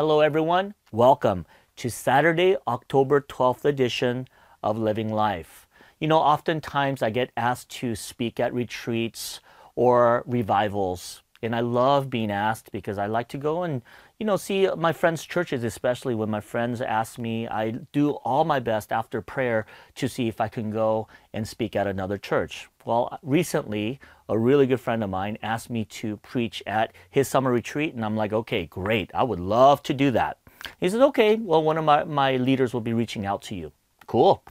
Hello, everyone. Welcome to Saturday, October 12th edition of Living Life. You know, oftentimes I get asked to speak at retreats or revivals, and I love being asked because I like to go and, you know, see my friends' churches, especially when my friends ask me. I do all my best after prayer to see if I can go and speak at another church. Well, recently, a really good friend of mine asked me to preach at his summer retreat, and I'm like, okay, great. I would love to do that. He said, okay, well, one of my, my leaders will be reaching out to you. Cool.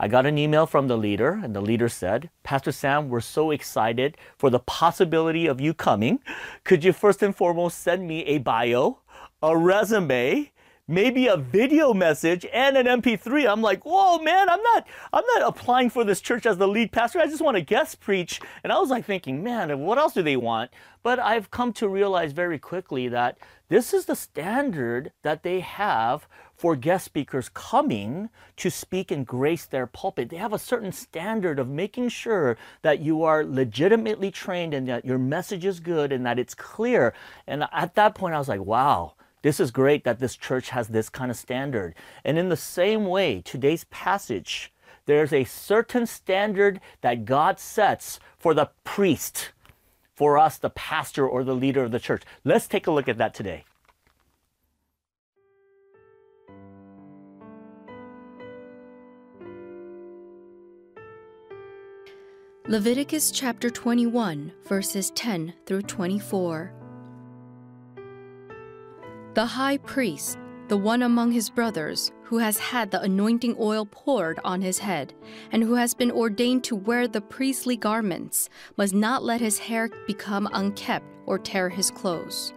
I got an email from the leader, and the leader said, Pastor Sam, we're so excited for the possibility of you coming. Could you first and foremost send me a bio, a resume, maybe a video message and an MP3. I'm like, whoa, man, I'm not, I'm not applying for this church as the lead pastor. I just want to guest preach. And I was like thinking, man, what else do they want? But I've come to realize very quickly that this is the standard that they have for guest speakers coming to speak and grace their pulpit. They have a certain standard of making sure that you are legitimately trained and that your message is good and that it's clear. And at that point, I was like, wow, this is great that this church has this kind of standard. And in the same way, today's passage, there's a certain standard that God sets for the priest, for us, the pastor or the leader of the church. Let's take a look at that today. Leviticus chapter 21, verses 10 through 24. The high priest, the one among his brothers, who has had the anointing oil poured on his head, and who has been ordained to wear the priestly garments, must not let his hair become unkempt or tear his clothes.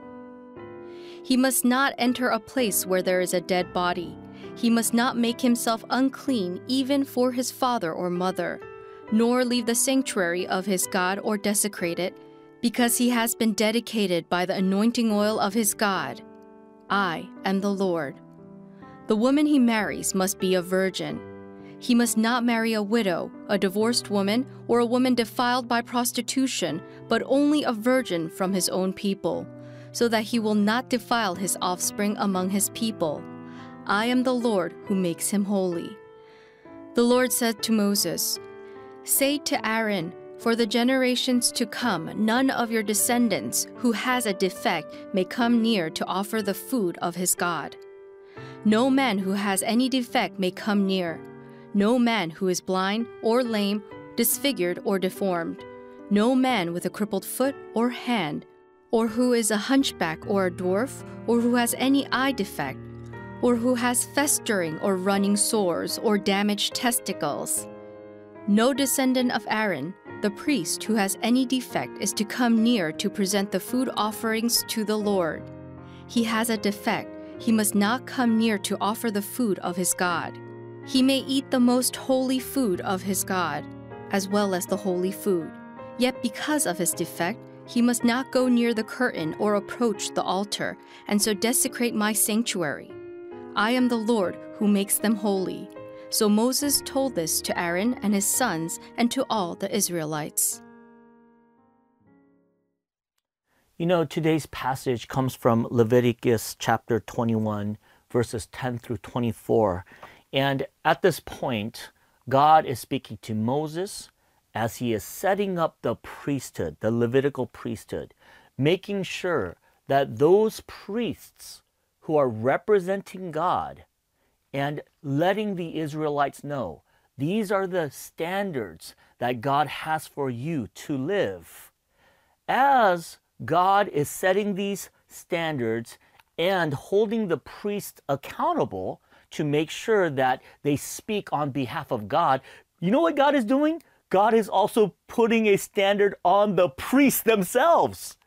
He must not enter a place where there is a dead body. He must not make himself unclean even for his father or mother, nor leave the sanctuary of his God or desecrate it, because he has been dedicated by the anointing oil of his God. I am the Lord. The woman he marries must be a virgin. He must not marry a widow, a divorced woman, or a woman defiled by prostitution, but only a virgin from his own people, so that he will not defile his offspring among his people. I am the Lord who makes him holy. The Lord said to Moses, Say to Aaron, for the generations to come, none of your descendants who has a defect may come near to offer the food of his God. No man who has any defect may come near. No man who is blind or lame, disfigured or deformed. No man with a crippled foot or hand, or who is a hunchback or a dwarf, or who has any eye defect, or who has festering or running sores or damaged testicles. No descendant of Aaron the priest who has any defect is to come near to present the food offerings to the Lord. He has a defect, he must not come near to offer the food of his God. He may eat the most holy food of his God, as well as the holy food. Yet because of his defect, he must not go near the curtain or approach the altar, and so desecrate my sanctuary. I am the Lord who makes them holy. So Moses told this to Aaron and his sons and to all the Israelites. You know, today's passage comes from Leviticus chapter 21, verses 10 through 24. And at this point, God is speaking to Moses as he is setting up the priesthood, the Levitical priesthood, making sure that those priests who are representing God and letting the Israelites know these are the standards that God has for you to live. As God is setting these standards and holding the priest accountable to make sure that they speak on behalf of God, you know what God is doing? God is also putting a standard on the priests themselves,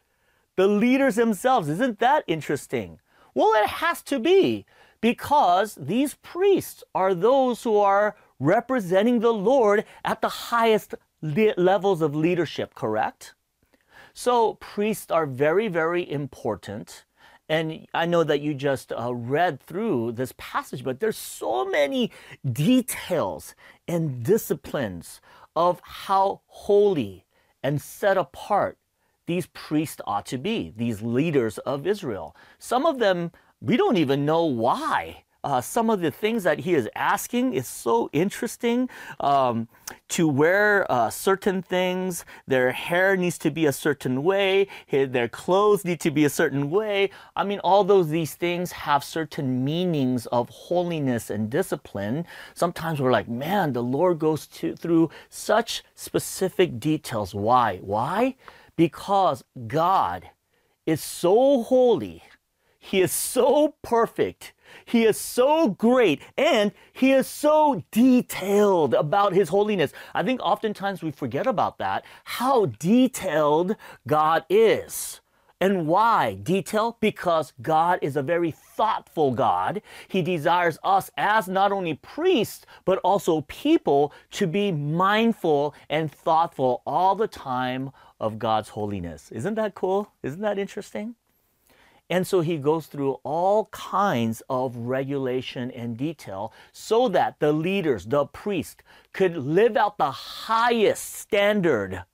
the leaders themselves. Isn't that interesting? Well, it has to be because these priests are those who are representing the Lord at the highest le- levels of leadership, correct? So, priests are very, very important. And I know that you just uh, read through this passage, but there's so many details and disciplines of how holy and set apart these priests ought to be, these leaders of Israel. Some of them, we don't even know why uh, some of the things that he is asking is so interesting. Um, to wear uh, certain things, their hair needs to be a certain way, their clothes need to be a certain way. I mean, all those these things have certain meanings of holiness and discipline. Sometimes we're like, man, the Lord goes to, through such specific details. Why? Why? Because God is so holy. He is so perfect he is so great and he is so detailed about his holiness. I think oftentimes we forget about that, how detailed God is. And why detail? Because God is a very thoughtful God. He desires us as not only priests, but also people to be mindful and thoughtful all the time of God's holiness. Isn't that cool? Isn't that interesting? And so he goes through all kinds of regulation and detail so that the leaders, the priests, could live out the highest standard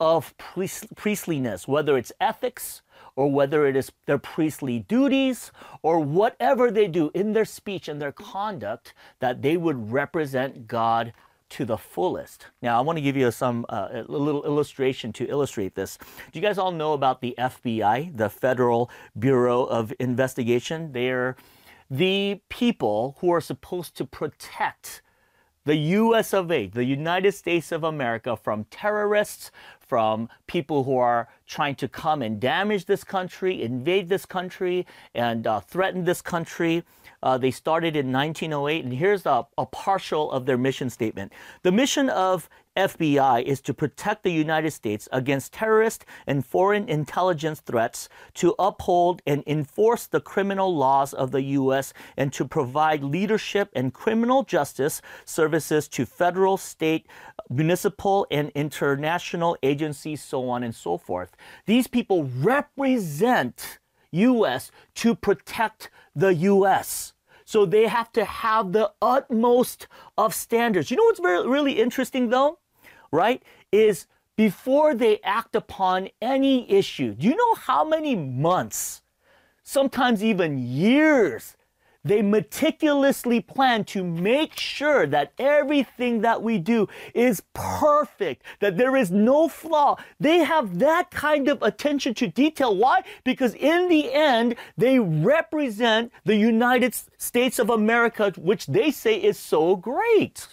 of priest, priestliness, whether it's ethics or whether it is their priestly duties or whatever they do in their speech and their conduct, that they would represent God to the fullest. Now, I want to give you some uh, a little illustration to illustrate this. Do you guys all know about the FBI, the Federal Bureau of Investigation? They're the people who are supposed to protect the US of A, the United States of America, from terrorists, from people who are trying to come and damage this country, invade this country, and uh, threaten this country. Uh, they started in 1908, and here's a, a partial of their mission statement. The mission of FBI is to protect the United States against terrorist and foreign intelligence threats, to uphold and enforce the criminal laws of the U.S., and to provide leadership and criminal justice services to federal, state, municipal, and international agencies, so on and so forth. These people represent U.S. to protect the U.S. So they have to have the utmost of standards. You know what's very, really interesting though? Right? Is before they act upon any issue, do you know how many months, sometimes even years, they meticulously plan to make sure that everything that we do is perfect, that there is no flaw. They have that kind of attention to detail. Why? Because in the end, they represent the United States of America, which they say is so great.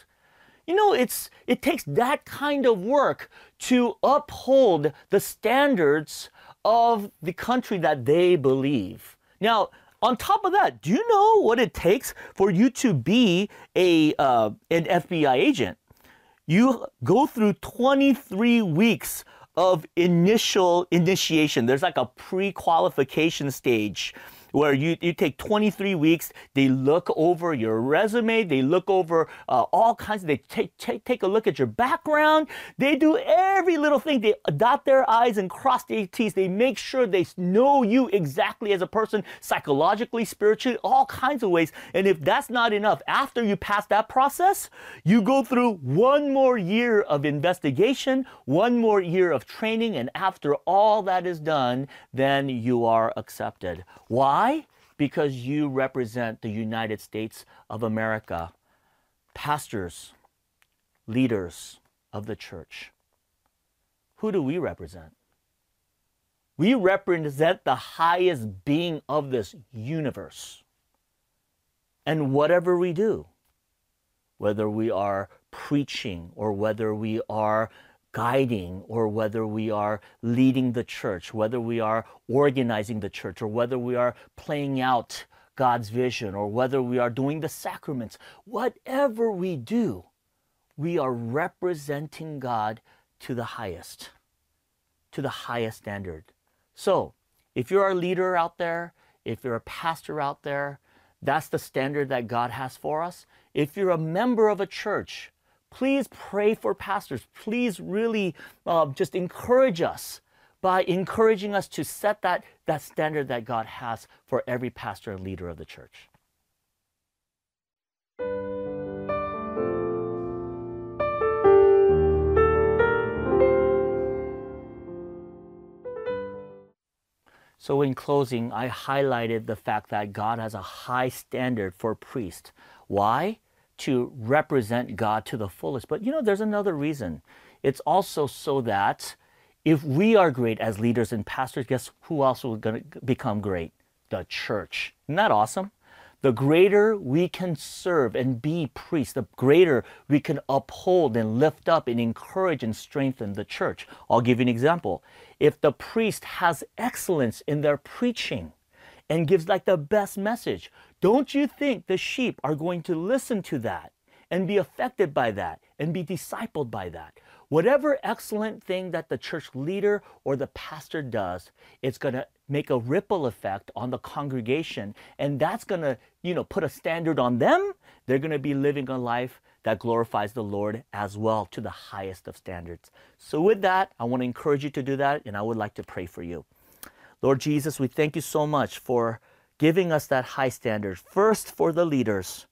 You know, it's, it takes that kind of work to uphold the standards of the country that they believe. Now, on top of that, do you know what it takes for you to be a uh, an FBI agent? You go through 23 weeks of initial initiation. There's like a pre-qualification stage where you, you take 23 weeks, they look over your resume, they look over uh, all kinds, they take, take, take a look at your background, they do every little thing. They dot their I's and cross their T's. They make sure they know you exactly as a person, psychologically, spiritually, all kinds of ways. And if that's not enough, after you pass that process, you go through one more year of investigation, one more year of training, and after all that is done, then you are accepted. Why? Why? Because you represent the United States of America, pastors, leaders of the church. Who do we represent? We represent the highest being of this universe. And whatever we do, whether we are preaching or whether we are guiding or whether we are leading the church, whether we are organizing the church, or whether we are playing out God's vision, or whether we are doing the sacraments, whatever we do, we are representing God to the highest, to the highest standard. So, if you're a leader out there, if you're a pastor out there, that's the standard that God has for us. If you're a member of a church, please pray for pastors. Please really uh, just encourage us by encouraging us to set that, that standard that God has for every pastor and leader of the church. So, in closing, I highlighted the fact that God has a high standard for priests. Why? To represent God to the fullest. But you know, there's another reason. It's also so that if we are great as leaders and pastors, guess who else going to become great? The church. Isn't that awesome? the greater we can serve and be priests, the greater we can uphold and lift up and encourage and strengthen the church. I'll give you an example. If the priest has excellence in their preaching and gives like the best message, don't you think the sheep are going to listen to that and be affected by that and be discipled by that? Whatever excellent thing that the church leader or the pastor does, it's going to make a ripple effect on the congregation and that's going to you know put a standard on them. They're going to be living a life that glorifies the lord as well to the highest of standards. So with that i want to encourage you to do that and i would like to pray for you lord jesus we thank you so much for giving us that high standard first for the leaders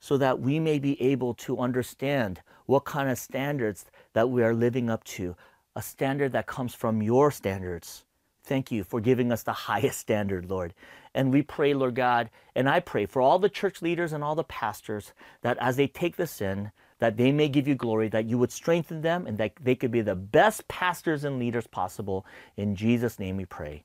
so that we may be able to understand what kind of standards that we are living up to a standard that comes from your standards Thank you for giving us the highest standard, Lord. And we pray, Lord God, and I pray for all the church leaders and all the pastors that as they take this in, that they may give you glory, that you would strengthen them, and that they could be the best pastors and leaders possible. In Jesus' name we pray.